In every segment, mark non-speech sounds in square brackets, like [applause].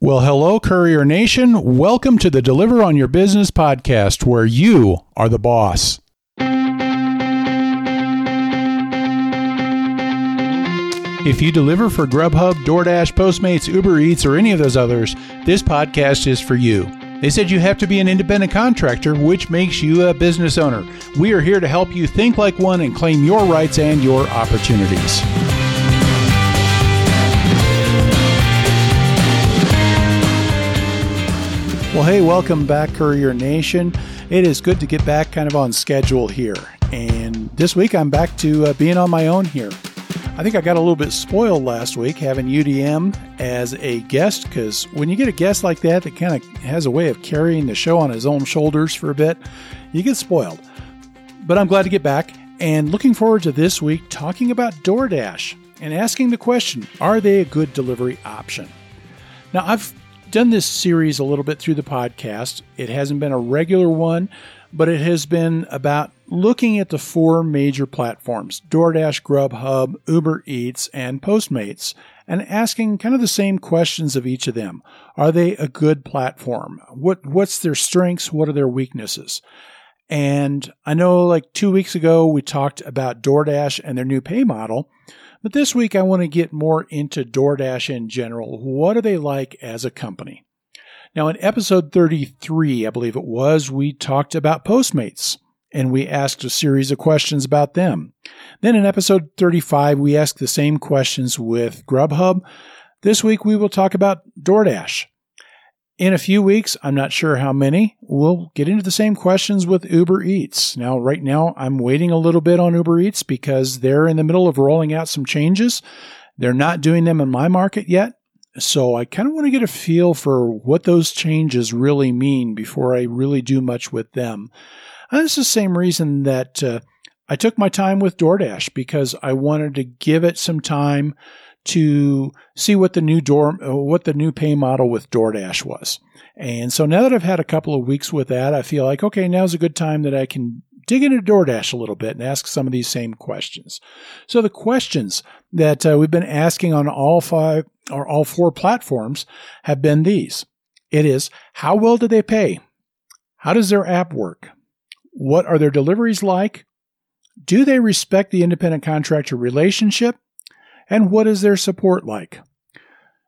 Well, hello, Courier Nation. Welcome to the Deliver on Your Business podcast, where you are the boss. If you deliver for Grubhub, DoorDash, Postmates, Uber Eats, or any of those others, this podcast is for you. They said you have to be an independent contractor, which makes you a business owner. We are here to help you think like one and claim your rights and your opportunities. Well, hey, welcome back, Courier Nation. It is good to get back kind of on schedule here. And this week I'm back to uh, being on my own here. I think I got a little bit spoiled last week having UDM as a guest because when you get a guest like that that kind of has a way of carrying the show on his own shoulders for a bit, you get spoiled. But I'm glad to get back and looking forward to this week talking about DoorDash and asking the question are they a good delivery option? Now, I've done this series a little bit through the podcast. It hasn't been a regular one, but it has been about looking at the four major platforms DoorDash, Grubhub, Uber Eats, and Postmates and asking kind of the same questions of each of them. Are they a good platform? What what's their strengths? What are their weaknesses? And I know like 2 weeks ago we talked about DoorDash and their new pay model. But this week, I want to get more into DoorDash in general. What are they like as a company? Now, in episode 33, I believe it was, we talked about Postmates and we asked a series of questions about them. Then in episode 35, we asked the same questions with Grubhub. This week, we will talk about DoorDash. In a few weeks, I'm not sure how many, we'll get into the same questions with Uber Eats. Now, right now, I'm waiting a little bit on Uber Eats because they're in the middle of rolling out some changes. They're not doing them in my market yet. So I kind of want to get a feel for what those changes really mean before I really do much with them. And is the same reason that uh, I took my time with DoorDash because I wanted to give it some time to see what the new door, what the new pay model with DoorDash was. And so now that I've had a couple of weeks with that, I feel like, okay, now's a good time that I can dig into DoorDash a little bit and ask some of these same questions. So the questions that uh, we've been asking on all five or all four platforms have been these. It is, how well do they pay? How does their app work? What are their deliveries like? Do they respect the independent contractor relationship? And what is their support like?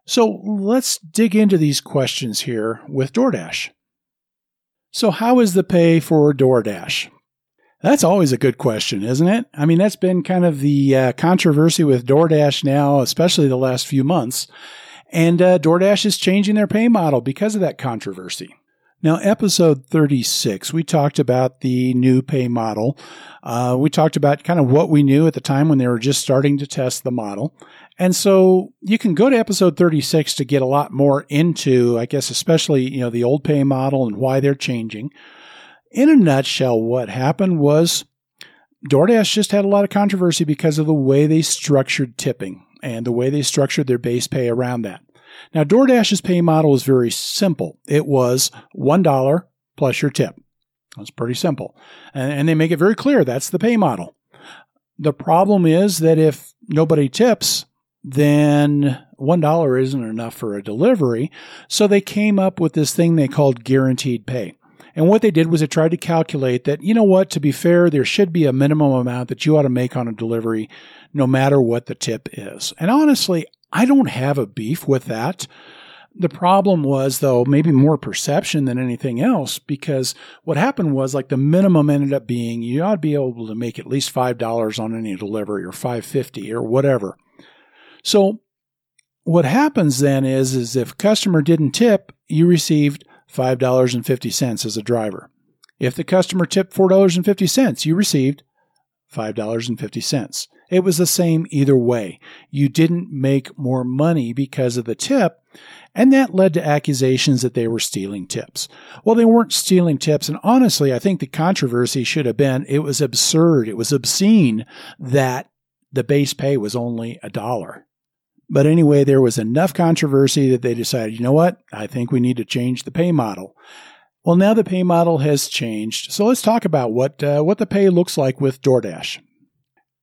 So let's dig into these questions here with DoorDash. So, how is the pay for DoorDash? That's always a good question, isn't it? I mean, that's been kind of the uh, controversy with DoorDash now, especially the last few months. And uh, DoorDash is changing their pay model because of that controversy. Now, episode 36, we talked about the new pay model. Uh, we talked about kind of what we knew at the time when they were just starting to test the model. And so you can go to episode 36 to get a lot more into, I guess, especially, you know, the old pay model and why they're changing. In a nutshell, what happened was DoorDash just had a lot of controversy because of the way they structured tipping and the way they structured their base pay around that. Now, DoorDash's pay model is very simple. It was $1 plus your tip. That's pretty simple. And, and they make it very clear that's the pay model. The problem is that if nobody tips, then $1 isn't enough for a delivery. So they came up with this thing they called guaranteed pay. And what they did was they tried to calculate that, you know what, to be fair, there should be a minimum amount that you ought to make on a delivery no matter what the tip is. And honestly, I don't have a beef with that. The problem was, though, maybe more perception than anything else, because what happened was like the minimum ended up being you ought to be able to make at least $5 on any delivery or 550 or whatever. So what happens then is, is if customer didn't tip, you received $5.50 as a driver. If the customer tipped $4.50, you received $5.50. It was the same either way. You didn't make more money because of the tip, and that led to accusations that they were stealing tips. Well, they weren't stealing tips, and honestly, I think the controversy should have been it was absurd, it was obscene that the base pay was only a dollar. But anyway, there was enough controversy that they decided, you know what? I think we need to change the pay model. Well, now the pay model has changed. So let's talk about what uh, what the pay looks like with DoorDash.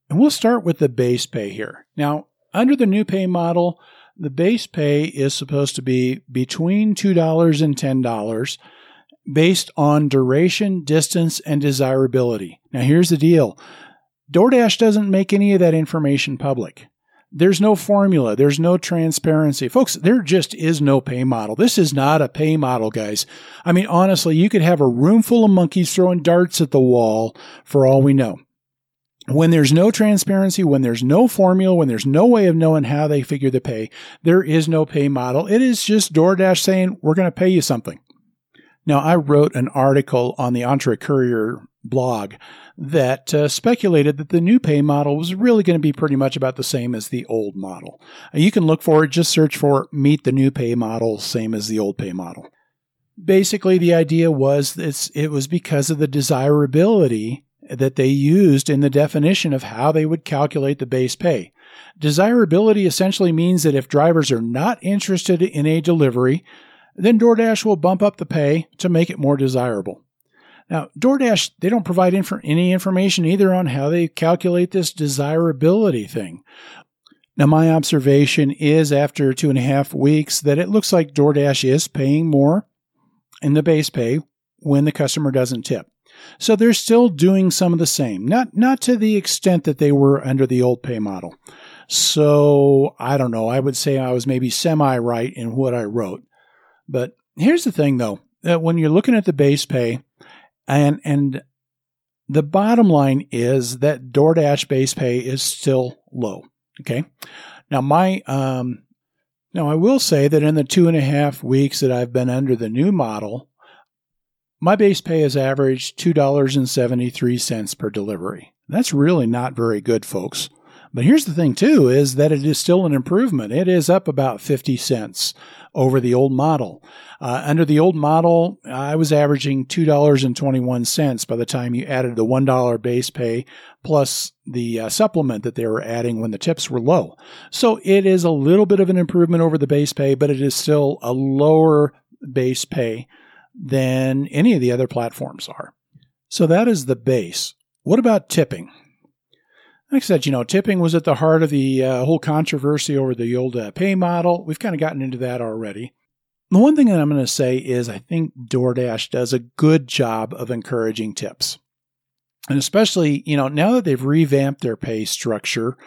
And we'll start with the base pay here. Now, under the new pay model, the base pay is supposed to be between $2 and $10 based on duration, distance, and desirability. Now, here's the deal DoorDash doesn't make any of that information public. There's no formula. There's no transparency. Folks, there just is no pay model. This is not a pay model, guys. I mean, honestly, you could have a room full of monkeys throwing darts at the wall for all we know. When there's no transparency, when there's no formula, when there's no way of knowing how they figure the pay, there is no pay model. It is just DoorDash saying, we're going to pay you something. Now, I wrote an article on the EntreCourier blog that uh, speculated that the new pay model was really going to be pretty much about the same as the old model. Uh, you can look for it, just search for meet the new pay model, same as the old pay model. Basically, the idea was it was because of the desirability that they used in the definition of how they would calculate the base pay. Desirability essentially means that if drivers are not interested in a delivery, then DoorDash will bump up the pay to make it more desirable. Now, DoorDash, they don't provide inf- any information either on how they calculate this desirability thing. Now, my observation is after two and a half weeks that it looks like DoorDash is paying more in the base pay when the customer doesn't tip. So they're still doing some of the same, not not to the extent that they were under the old pay model. So I don't know. I would say I was maybe semi right in what I wrote. But here's the thing though, that when you're looking at the base pay, and and the bottom line is that DoorDash base pay is still low. Okay. Now my um now I will say that in the two and a half weeks that I've been under the new model, my base pay is averaged $2.73 per delivery. That's really not very good, folks. But here's the thing, too, is that it is still an improvement. It is up about 50 cents over the old model. Uh, under the old model, I was averaging $2.21 by the time you added the $1 base pay plus the uh, supplement that they were adding when the tips were low. So it is a little bit of an improvement over the base pay, but it is still a lower base pay than any of the other platforms are. So that is the base. What about tipping? Like I said, you know, tipping was at the heart of the uh, whole controversy over the old uh, pay model. We've kind of gotten into that already. The one thing that I'm going to say is I think DoorDash does a good job of encouraging tips. And especially, you know, now that they've revamped their pay structure,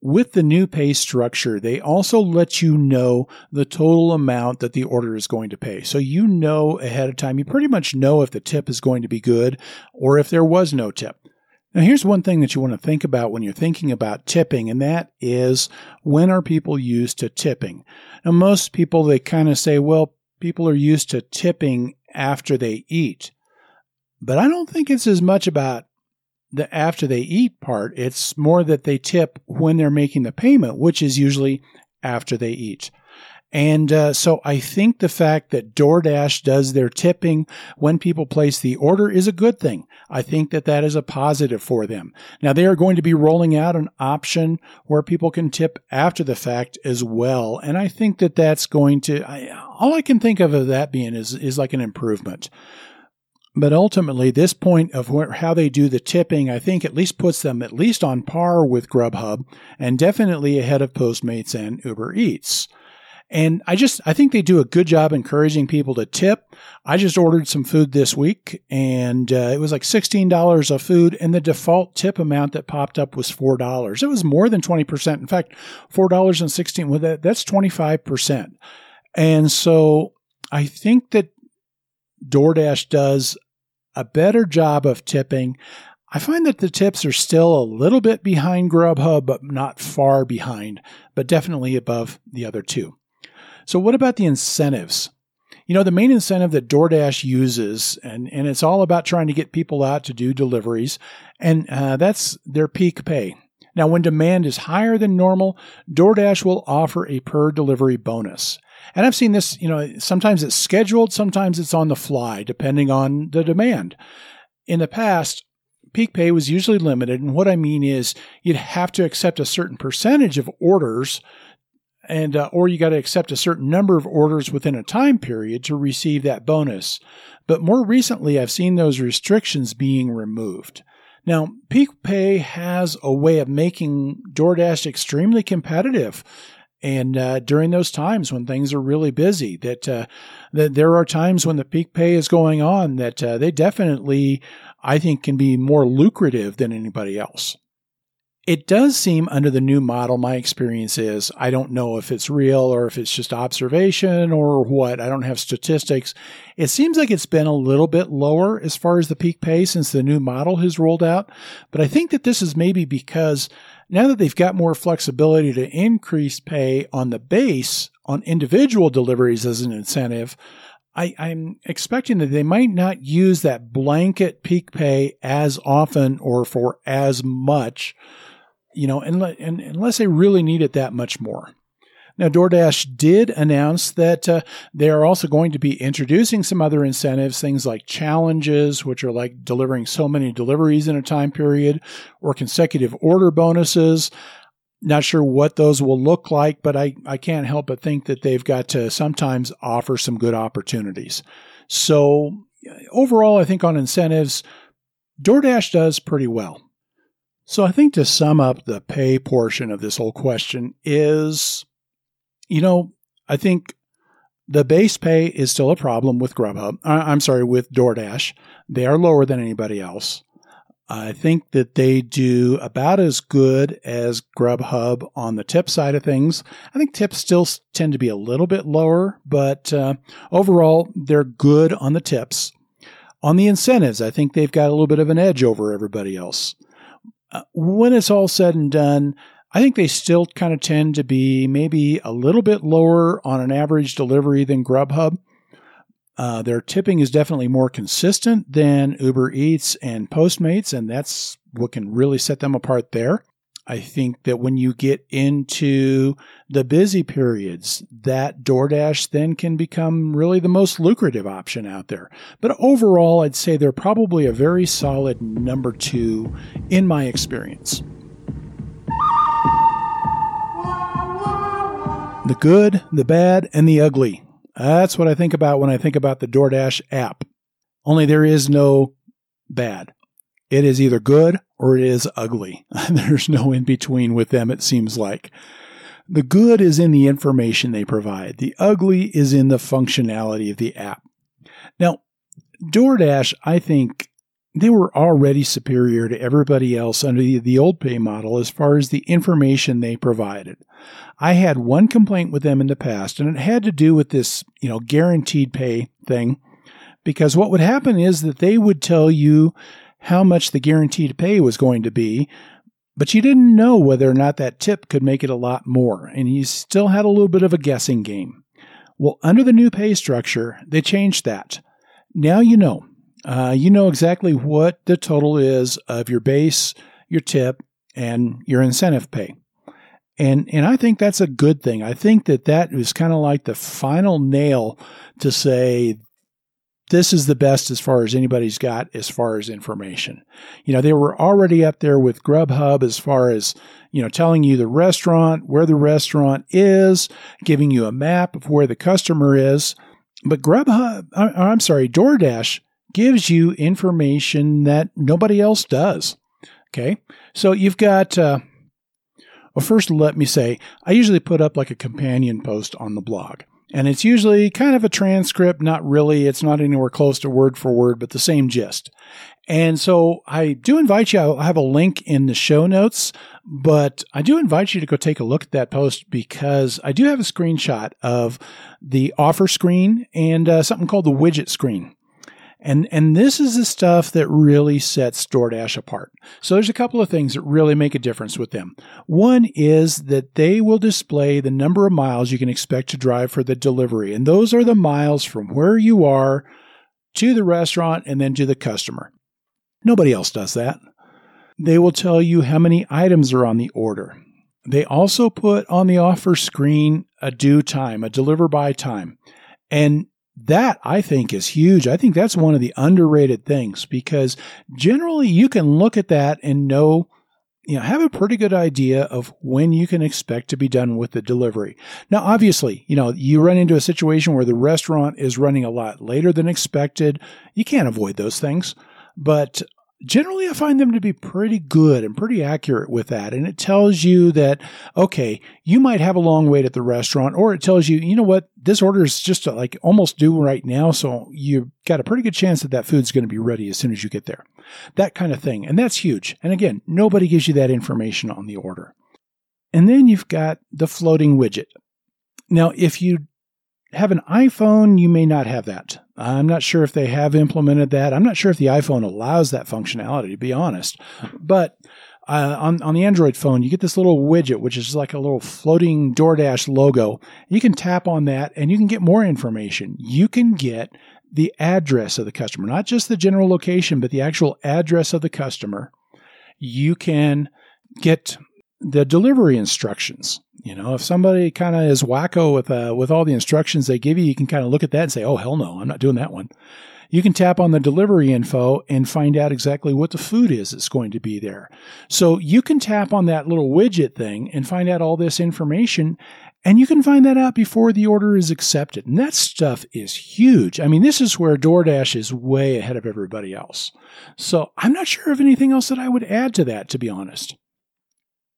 with the new pay structure, they also let you know the total amount that the order is going to pay. So you know ahead of time, you pretty much know if the tip is going to be good or if there was no tip. Now, here's one thing that you want to think about when you're thinking about tipping, and that is when are people used to tipping? Now, most people, they kind of say, well, people are used to tipping after they eat. But I don't think it's as much about the after they eat part. It's more that they tip when they're making the payment, which is usually after they eat. And uh, so I think the fact that DoorDash does their tipping when people place the order is a good thing. I think that that is a positive for them. Now they are going to be rolling out an option where people can tip after the fact as well. And I think that that's going to, I, all I can think of of that being is, is like an improvement. But ultimately, this point of how they do the tipping, I think at least puts them at least on par with Grubhub and definitely ahead of Postmates and Uber Eats. And I just, I think they do a good job encouraging people to tip. I just ordered some food this week and uh, it was like $16 of food and the default tip amount that popped up was $4. It was more than 20%. In fact, $4.16, well, that, that's 25%. And so I think that DoorDash does a better job of tipping. I find that the tips are still a little bit behind Grubhub, but not far behind, but definitely above the other two. So, what about the incentives? You know, the main incentive that DoorDash uses, and, and it's all about trying to get people out to do deliveries, and uh, that's their peak pay. Now, when demand is higher than normal, DoorDash will offer a per delivery bonus. And I've seen this, you know, sometimes it's scheduled, sometimes it's on the fly, depending on the demand. In the past, peak pay was usually limited. And what I mean is you'd have to accept a certain percentage of orders and uh, or you got to accept a certain number of orders within a time period to receive that bonus. But more recently, I've seen those restrictions being removed. Now, Peak Pay has a way of making DoorDash extremely competitive. And uh, during those times when things are really busy, that uh, that there are times when the peak pay is going on that uh, they definitely, I think, can be more lucrative than anybody else. It does seem under the new model, my experience is, I don't know if it's real or if it's just observation or what. I don't have statistics. It seems like it's been a little bit lower as far as the peak pay since the new model has rolled out. But I think that this is maybe because now that they've got more flexibility to increase pay on the base on individual deliveries as an incentive, I, am expecting that they might not use that blanket peak pay as often or for as much you know, unless they really need it that much more. Now, DoorDash did announce that uh, they are also going to be introducing some other incentives, things like challenges, which are like delivering so many deliveries in a time period, or consecutive order bonuses. Not sure what those will look like, but I, I can't help but think that they've got to sometimes offer some good opportunities. So, overall, I think on incentives, DoorDash does pretty well. So I think to sum up the pay portion of this whole question is, you know, I think the base pay is still a problem with Grubhub. I'm sorry, with DoorDash. They are lower than anybody else. I think that they do about as good as Grubhub on the tip side of things. I think tips still tend to be a little bit lower, but uh, overall, they're good on the tips. On the incentives, I think they've got a little bit of an edge over everybody else. Uh, when it's all said and done, I think they still kind of tend to be maybe a little bit lower on an average delivery than Grubhub. Uh, their tipping is definitely more consistent than Uber Eats and Postmates, and that's what can really set them apart there. I think that when you get into the busy periods, that DoorDash then can become really the most lucrative option out there. But overall, I'd say they're probably a very solid number two in my experience. The good, the bad, and the ugly. That's what I think about when I think about the DoorDash app. Only there is no bad. It is either good or it is ugly. [laughs] There's no in between with them, it seems like. The good is in the information they provide. The ugly is in the functionality of the app. Now, DoorDash, I think they were already superior to everybody else under the, the, old pay model as far as the information they provided. I had one complaint with them in the past, and it had to do with this, you know, guaranteed pay thing. Because what would happen is that they would tell you how much the guaranteed pay was going to be, but you didn't know whether or not that tip could make it a lot more, and you still had a little bit of a guessing game. Well, under the new pay structure, they changed that. Now you know. Uh, you know exactly what the total is of your base, your tip, and your incentive pay. And, and I think that's a good thing. I think that that is kind of like the final nail to say this is the best as far as anybody's got as far as information. You know, they were already up there with Grubhub as far as, you know, telling you the restaurant, where the restaurant is, giving you a map of where the customer is. But Grubhub, I'm sorry, DoorDash gives you information that nobody else does. Okay. So you've got, uh, well, first let me say, I usually put up like a companion post on the blog. And it's usually kind of a transcript, not really. It's not anywhere close to word for word, but the same gist. And so I do invite you, I'll have a link in the show notes, but I do invite you to go take a look at that post because I do have a screenshot of the offer screen and uh, something called the widget screen. And, and this is the stuff that really sets DoorDash apart. So there's a couple of things that really make a difference with them. One is that they will display the number of miles you can expect to drive for the delivery. And those are the miles from where you are to the restaurant and then to the customer. Nobody else does that. They will tell you how many items are on the order. They also put on the offer screen a due time, a deliver by time. And that I think is huge. I think that's one of the underrated things because generally you can look at that and know, you know, have a pretty good idea of when you can expect to be done with the delivery. Now, obviously, you know, you run into a situation where the restaurant is running a lot later than expected. You can't avoid those things. But generally I find them to be pretty good and pretty accurate with that. And it tells you that, okay, you might have a long wait at the restaurant, or it tells you, you know what, this order is just uh, like almost due right now. So you've got a pretty good chance that that food's going to be ready as soon as you get there. That kind of thing. And that's huge. And again, nobody gives you that information on the order. And then you've got the floating widget. Now, if you have an iPhone, you may not have that. I'm not sure if they have implemented that. I'm not sure if the iPhone allows that functionality, to be honest. But uh, on, on the Android phone, you get this little widget, which is like a little floating DoorDash logo. You can tap on that and you can get more information. You can get the address of the customer, not just the general location, but the actual address of the customer. You can get the delivery instructions. You know, if somebody kind of is wacko with uh, with all the instructions they give you, you can kind of look at that and say, "Oh hell no, I'm not doing that one." You can tap on the delivery info and find out exactly what the food is that's going to be there. So you can tap on that little widget thing and find out all this information. And you can find that out before the order is accepted. And that stuff is huge. I mean, this is where DoorDash is way ahead of everybody else. So I'm not sure of anything else that I would add to that, to be honest.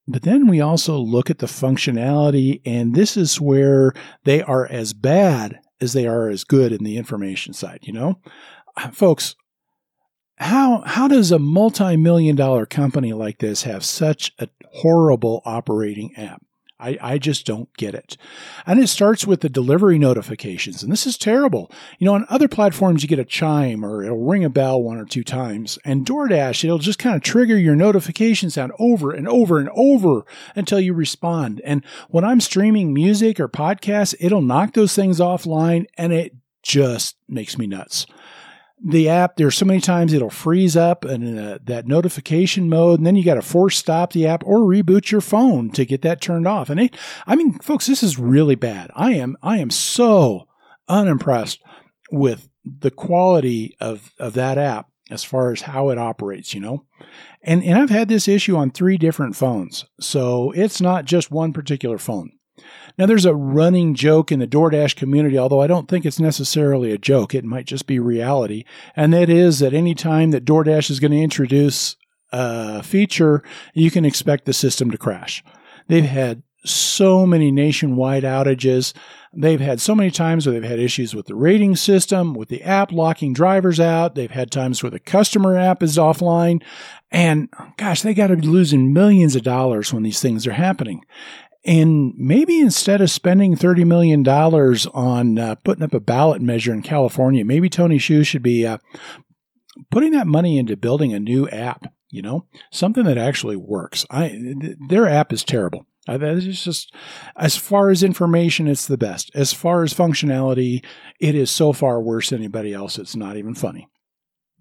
But then we also look at the functionality, and this is where they are as bad as they are as good in the information side, you know? Uh, folks, how how does a multi-million dollar company like this have such a horrible operating app? I, I just don't get it. And it starts with the delivery notifications. And this is terrible. You know, on other platforms, you get a chime or it'll ring a bell one or two times. And DoorDash, it'll just kind of trigger your notification sound over and over and over until you respond. And when I'm streaming music or podcasts, it'll knock those things offline and it just makes me nuts the app, there's so many times it'll freeze up and uh, that notification mode, and then you got to force stop the app or reboot your phone to get that turned off. And it, I mean, folks, this is really bad. I am, I am so unimpressed with the quality of, of that app as far as how it operates, you know? And, and I've had this issue on three different phones. So it's not just one particular phone. Now, there's a running joke in the DoorDash community, although I don't think it's necessarily a joke. It might just be reality. And that is that any time that DoorDash is going to introduce a feature, you can expect the system to crash. They've had so many nationwide outages. They've had so many times where they've had issues with the rating system, with the app locking drivers out. They've had times where the customer app is offline. And gosh, they got to be losing millions of dollars when these things are happening. And maybe instead of spending $30 million on uh, putting up a ballot measure in California, maybe Tony Xu should be uh, putting that money into building a new app, you know, something that actually works. I, th- their app is terrible. It's just, as far as information, it's the best. As far as functionality, it is so far worse than anybody else. It's not even funny.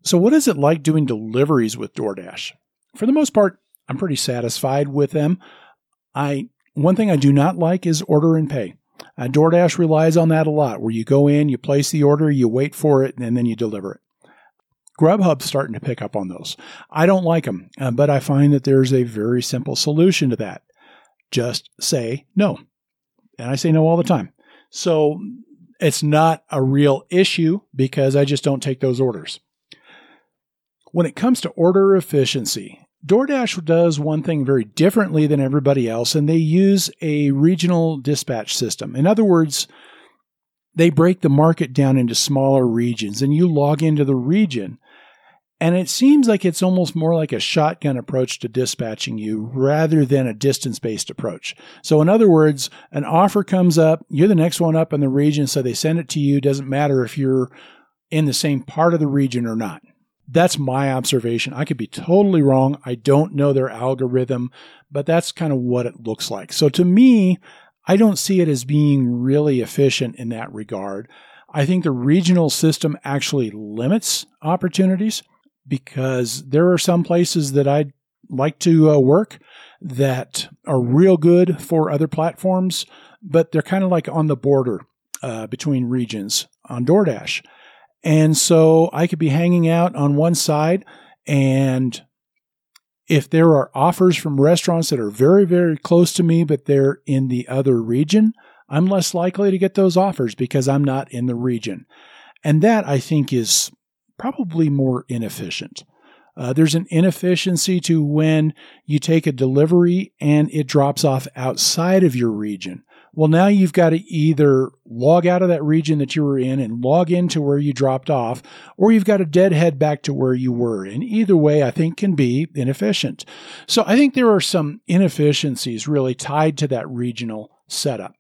So, what is it like doing deliveries with DoorDash? For the most part, I'm pretty satisfied with them. I one thing I do not like is order and pay. Uh, DoorDash relies on that a lot, where you go in, you place the order, you wait for it, and then you deliver it. Grubhub's starting to pick up on those. I don't like them, uh, but I find that there's a very simple solution to that. Just say no. And I say no all the time. So it's not a real issue because I just don't take those orders. When it comes to order efficiency, DoorDash does one thing very differently than everybody else, and they use a regional dispatch system. In other words, they break the market down into smaller regions, and you log into the region. And it seems like it's almost more like a shotgun approach to dispatching you rather than a distance based approach. So, in other words, an offer comes up, you're the next one up in the region, so they send it to you. Doesn't matter if you're in the same part of the region or not. That's my observation. I could be totally wrong. I don't know their algorithm, but that's kind of what it looks like. So to me, I don't see it as being really efficient in that regard. I think the regional system actually limits opportunities because there are some places that I'd like to uh, work that are real good for other platforms, but they're kind of like on the border uh, between regions on DoorDash. And so I could be hanging out on one side and if there are offers from restaurants that are very, very close to me, but they're in the other region, I'm less likely to get those offers because I'm not in the region. And that I think is probably more inefficient. Uh, there's an inefficiency to when you take a delivery and it drops off outside of your region. Well, now you've got to either log out of that region that you were in and log into where you dropped off, or you've got to deadhead back to where you were. And either way, I think can be inefficient. So I think there are some inefficiencies really tied to that regional setup.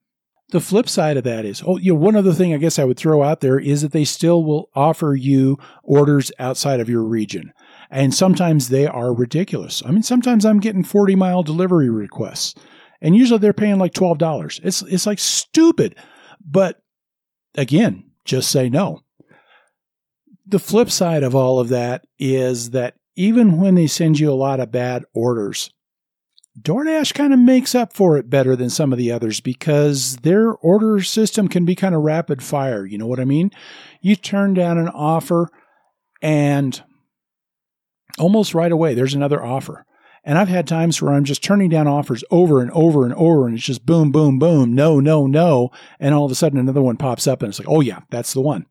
The flip side of that is, oh, you know, one other thing I guess I would throw out there is that they still will offer you orders outside of your region. And sometimes they are ridiculous. I mean, sometimes I'm getting 40 mile delivery requests and usually they're paying like $12. It's, it's like stupid. But again, just say no. The flip side of all of that is that even when they send you a lot of bad orders, DoorDash kind of makes up for it better than some of the others because their order system can be kind of rapid fire. You know what I mean? You turn down an offer and almost right away there's another offer. And I've had times where I'm just turning down offers over and over and over, and it's just boom, boom, boom, no, no, no. And all of a sudden another one pops up, and it's like, oh, yeah, that's the one.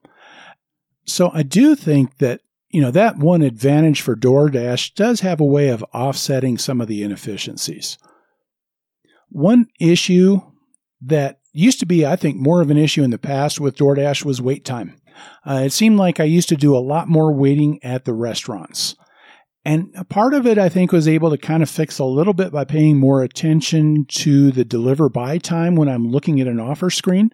So I do think that you know, that one advantage for DoorDash does have a way of offsetting some of the inefficiencies. One issue that used to be, I think, more of an issue in the past with DoorDash was wait time. Uh, it seemed like I used to do a lot more waiting at the restaurants. And a part of it, I think, was able to kind of fix a little bit by paying more attention to the deliver by time when I'm looking at an offer screen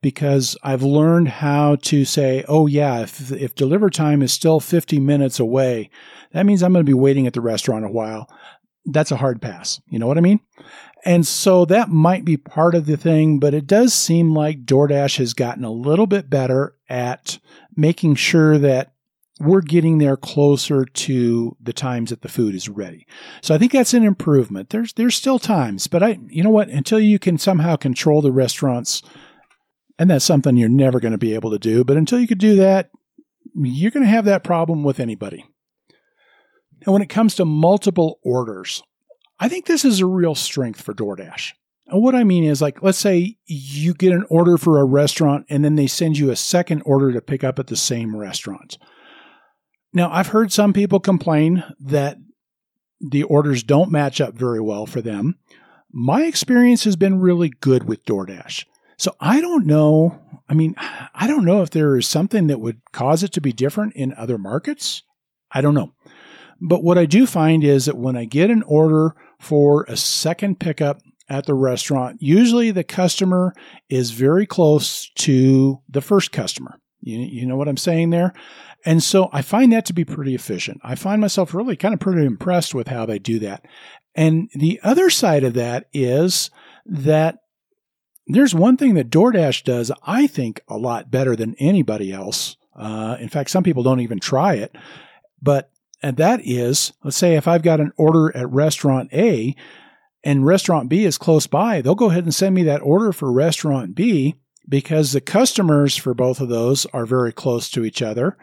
because I've learned how to say, oh, yeah, if, if deliver time is still 50 minutes away, that means I'm going to be waiting at the restaurant a while. That's a hard pass. You know what I mean? And so that might be part of the thing, but it does seem like DoorDash has gotten a little bit better at making sure that we're getting there closer to the times that the food is ready. So I think that's an improvement. There's there's still times, but I you know what, until you can somehow control the restaurants and that's something you're never going to be able to do. But until you could do that, you're going to have that problem with anybody. And when it comes to multiple orders, I think this is a real strength for DoorDash. And what I mean is, like, let's say you get an order for a restaurant and then they send you a second order to pick up at the same restaurant. Now, I've heard some people complain that the orders don't match up very well for them. My experience has been really good with DoorDash. So I don't know. I mean, I don't know if there is something that would cause it to be different in other markets. I don't know. But what I do find is that when I get an order for a second pickup at the restaurant, usually the customer is very close to the first customer. You, you know what I'm saying there? And so I find that to be pretty efficient. I find myself really kind of pretty impressed with how they do that. And the other side of that is that there's one thing that DoorDash does, I think, a lot better than anybody else. Uh, in fact, some people don't even try it. But and that is, let's say if I've got an order at restaurant A and restaurant B is close by, they'll go ahead and send me that order for restaurant B because the customers for both of those are very close to each other.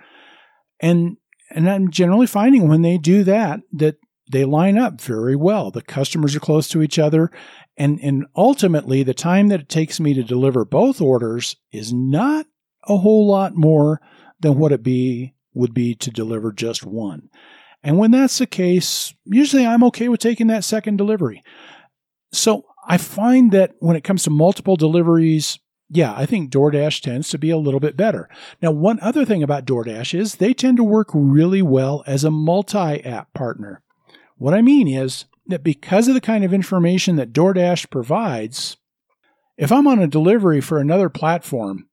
And and I'm generally finding when they do that that they line up very well. The customers are close to each other and, and ultimately, the time that it takes me to deliver both orders is not a whole lot more than what it be would be to deliver just one. And when that's the case, usually I'm okay with taking that second delivery. So I find that when it comes to multiple deliveries, yeah, I think DoorDash tends to be a little bit better. Now, one other thing about DoorDash is they tend to work really well as a multi app partner. What I mean is, that because of the kind of information that DoorDash provides, if I'm on a delivery for another platform,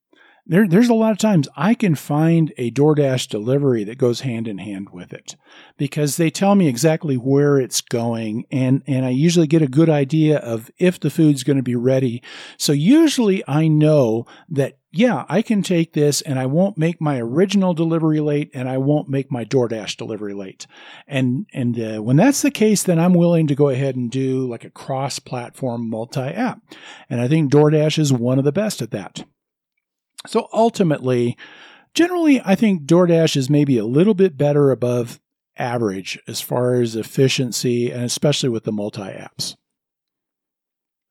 there, there's a lot of times I can find a DoorDash delivery that goes hand in hand with it because they tell me exactly where it's going and, and I usually get a good idea of if the food's going to be ready. So usually I know that yeah, I can take this and I won't make my original delivery late and I won't make my DoorDash delivery late. And and uh, when that's the case, then I'm willing to go ahead and do like a cross-platform multi-app. And I think DoorDash is one of the best at that. So ultimately, generally, I think DoorDash is maybe a little bit better above average as far as efficiency and especially with the multi apps.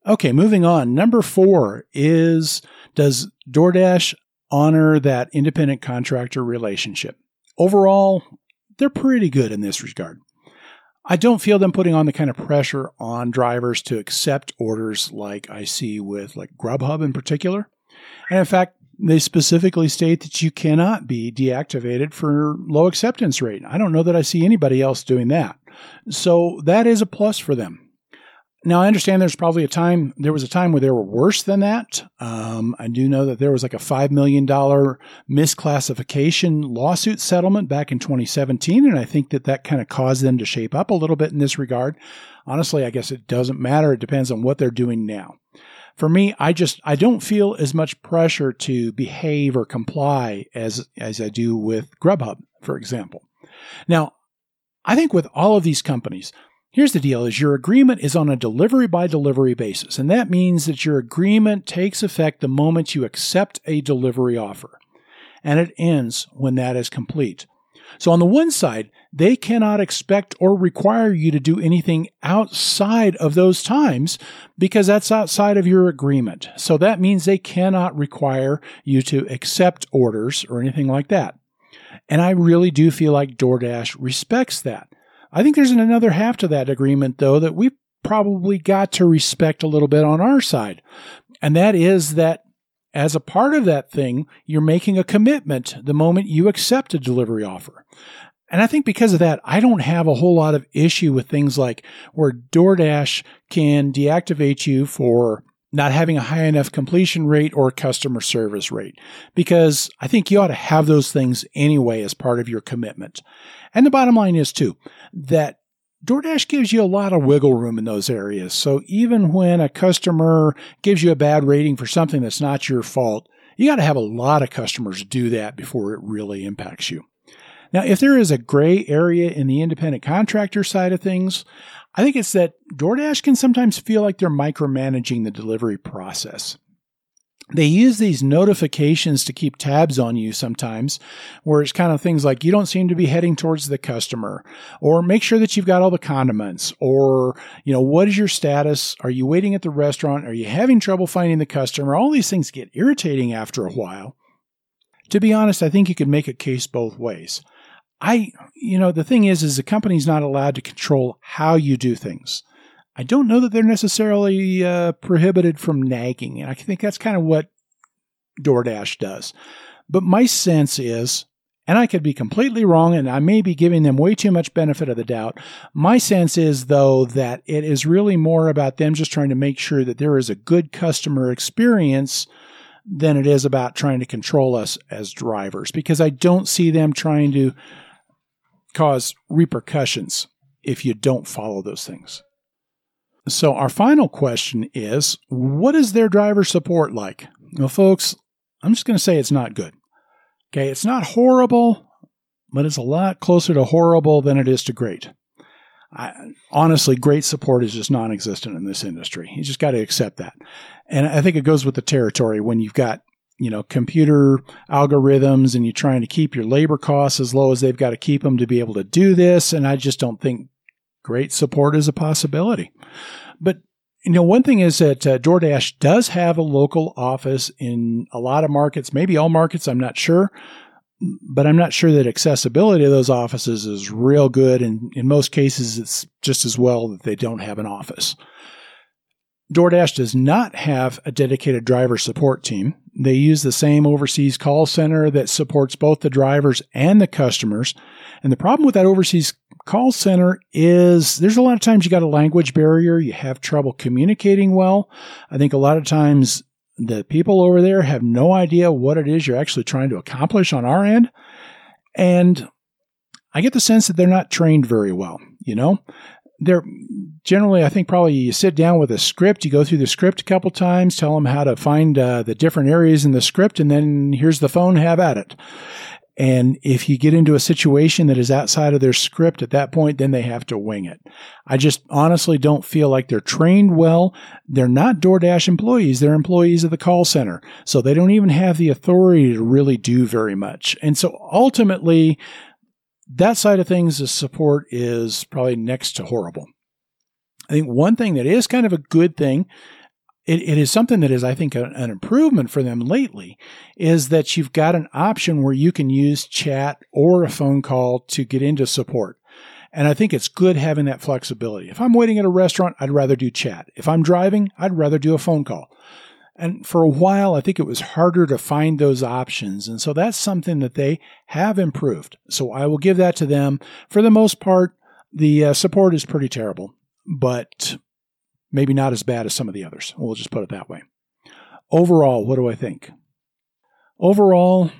Okay, moving on. Number four is does DoorDash honor that independent contractor relationship? Overall, they're pretty good in this regard. I don't feel them putting on the kind of pressure on drivers to accept orders like I see with like Grubhub in particular. And in fact, they specifically state that you cannot be deactivated for low acceptance rate. I don't know that I see anybody else doing that. So that is a plus for them. Now I understand there's probably a time there was a time where they were worse than that. Um, I do know that there was like a five million dollar misclassification lawsuit settlement back in 2017, and I think that that kind of caused them to shape up a little bit in this regard. Honestly, I guess it doesn't matter. It depends on what they're doing now. For me, I just I don't feel as much pressure to behave or comply as as I do with Grubhub, for example. Now, I think with all of these companies, Here's the deal is your agreement is on a delivery by delivery basis, and that means that your agreement takes effect the moment you accept a delivery offer, and it ends when that is complete. So on the one side, they cannot expect or require you to do anything outside of those times because that's outside of your agreement. So that means they cannot require you to accept orders or anything like that. And I really do feel like DoorDash respects that. I think there's another half to that agreement, though, that we probably got to respect a little bit on our side. And that is that as a part of that thing, you're making a commitment the moment you accept a delivery offer. And I think because of that, I don't have a whole lot of issue with things like where DoorDash can deactivate you for not having a high enough completion rate or customer service rate, because I think you ought to have those things anyway as part of your commitment. And the bottom line is, too, that DoorDash gives you a lot of wiggle room in those areas. So even when a customer gives you a bad rating for something that's not your fault, you got to have a lot of customers do that before it really impacts you. Now, if there is a gray area in the independent contractor side of things, I think it's that DoorDash can sometimes feel like they're micromanaging the delivery process. They use these notifications to keep tabs on you sometimes, where it's kind of things like you don't seem to be heading towards the customer, or make sure that you've got all the condiments, or, you know, what is your status? Are you waiting at the restaurant? Are you having trouble finding the customer? All these things get irritating after a while. To be honest, I think you could make a case both ways. I, you know, the thing is, is the company's not allowed to control how you do things. I don't know that they're necessarily uh, prohibited from nagging, and I think that's kind of what DoorDash does. But my sense is, and I could be completely wrong, and I may be giving them way too much benefit of the doubt. My sense is, though, that it is really more about them just trying to make sure that there is a good customer experience than it is about trying to control us as drivers, because I don't see them trying to cause repercussions if you don't follow those things. So, our final question is what is their driver support like? Well, folks, I'm just going to say it's not good. Okay, it's not horrible, but it's a lot closer to horrible than it is to great. I, honestly, great support is just non existent in this industry. You just got to accept that. And I think it goes with the territory when you've got you know, computer algorithms and you're trying to keep your labor costs as low as they've got to keep them to be able to do this. And I just don't think great support is a possibility. But, you know, one thing is that uh, DoorDash does have a local office in a lot of markets, maybe all markets, I'm not sure. But I'm not sure that accessibility of those offices is real good. And in most cases, it's just as well that they don't have an office. DoorDash does not have a dedicated driver support team. They use the same overseas call center that supports both the drivers and the customers. And the problem with that overseas call center is there's a lot of times you got a language barrier. You have trouble communicating well. I think a lot of times the people over there have no idea what it is you're actually trying to accomplish on our end. And I get the sense that they're not trained very well. You know, they're generally, I think probably you sit down with a script, you go through the script a couple times, tell them how to find uh, the different areas in the script, and then here's the phone, have at it. And if you get into a situation that is outside of their script at that point, then they have to wing it. I just honestly don't feel like they're trained well. They're not DoorDash employees. They're employees of the call center. So they don't even have the authority to really do very much. And so ultimately, that side of things, the support is probably next to horrible. I think one thing that is kind of a good thing it, it is something that is, I think, an improvement for them lately is that you've got an option where you can use chat or a phone call to get into support. And I think it's good having that flexibility. If I'm waiting at a restaurant, I'd rather do chat. If I'm driving, I'd rather do a phone call. And for a while, I think it was harder to find those options. And so that's something that they have improved. So I will give that to them. For the most part, the uh, support is pretty terrible, but maybe not as bad as some of the others. We'll just put it that way. Overall, what do I think? Overall,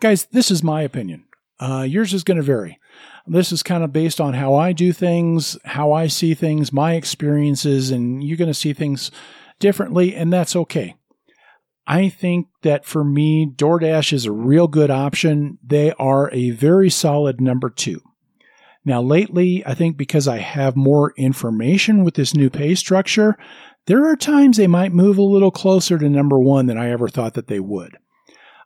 guys, this is my opinion. Uh, yours is going to vary. This is kind of based on how I do things, how I see things, my experiences, and you're going to see things differently, and that's okay. I think that for me, DoorDash is a real good option. They are a very solid number two. Now, lately, I think because I have more information with this new pay structure, there are times they might move a little closer to number one than I ever thought that they would.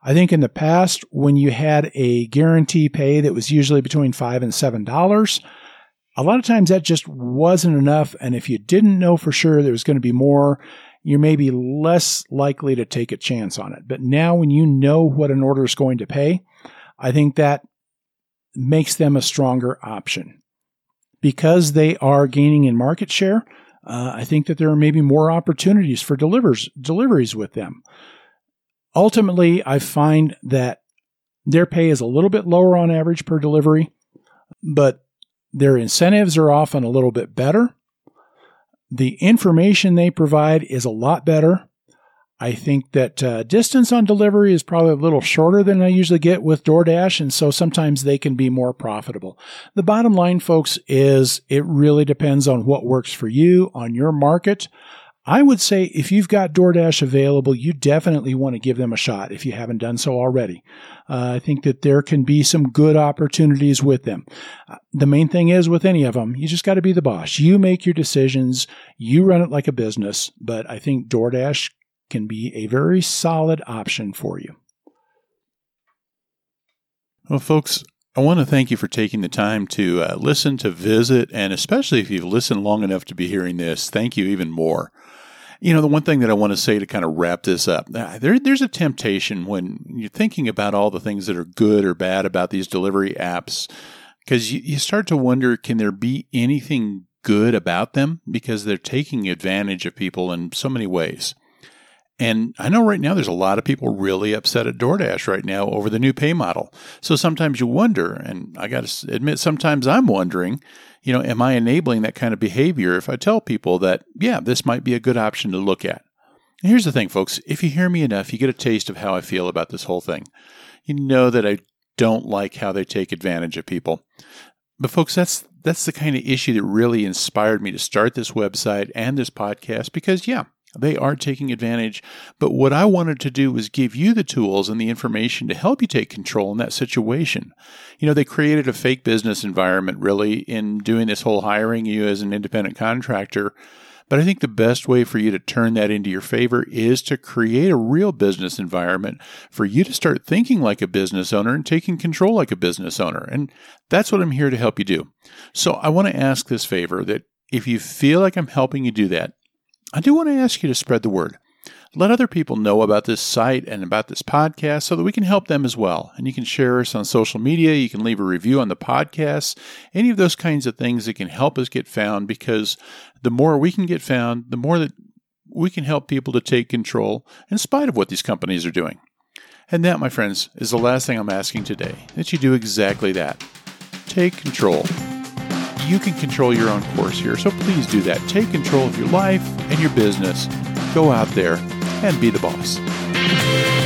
I think in the past, when you had a guarantee pay that was usually between five and seven dollars, a lot of times that just wasn't enough. And if you didn't know for sure there was going to be more, you may be less likely to take a chance on it. But now, when you know what an order is going to pay, I think that makes them a stronger option. Because they are gaining in market share, uh, I think that there are maybe more opportunities for delivers, deliveries with them. Ultimately, I find that their pay is a little bit lower on average per delivery, but their incentives are often a little bit better. The information they provide is a lot better. I think that uh, distance on delivery is probably a little shorter than I usually get with DoorDash, and so sometimes they can be more profitable. The bottom line, folks, is it really depends on what works for you, on your market. I would say if you've got DoorDash available, you definitely want to give them a shot if you haven't done so already. Uh, I think that there can be some good opportunities with them. Uh, the main thing is with any of them, you just got to be the boss. You make your decisions, you run it like a business, but I think DoorDash can be a very solid option for you. Well, folks, I want to thank you for taking the time to uh, listen, to visit, and especially if you've listened long enough to be hearing this, thank you even more. You know, the one thing that I want to say to kind of wrap this up, uh, there, there's a temptation when you're thinking about all the things that are good or bad about these delivery apps, because you, you start to wonder can there be anything good about them? Because they're taking advantage of people in so many ways. And I know right now there's a lot of people really upset at DoorDash right now over the new pay model. So sometimes you wonder, and I got to admit, sometimes I'm wondering, you know, am I enabling that kind of behavior if I tell people that, yeah, this might be a good option to look at? And here's the thing, folks if you hear me enough, you get a taste of how I feel about this whole thing. You know that I don't like how they take advantage of people. But folks, that's that's the kind of issue that really inspired me to start this website and this podcast because yeah, they are taking advantage. But what I wanted to do was give you the tools and the information to help you take control in that situation. You know, they created a fake business environment really in doing this whole hiring you as an independent contractor. But I think the best way for you to turn that into your favor is to create a real business environment for you to start thinking like a business owner and taking control like a business owner. And that's what I'm here to help you do. So I want to ask this favor that if you feel like I'm helping you do that, I do want to ask you to spread the word. Let other people know about this site and about this podcast so that we can help them as well. And you can share us on social media. You can leave a review on the podcast, any of those kinds of things that can help us get found because the more we can get found, the more that we can help people to take control in spite of what these companies are doing. And that, my friends, is the last thing I'm asking today that you do exactly that. Take control you can control your own course here. So please do that. Take control of your life and your business. Go out there and be the boss.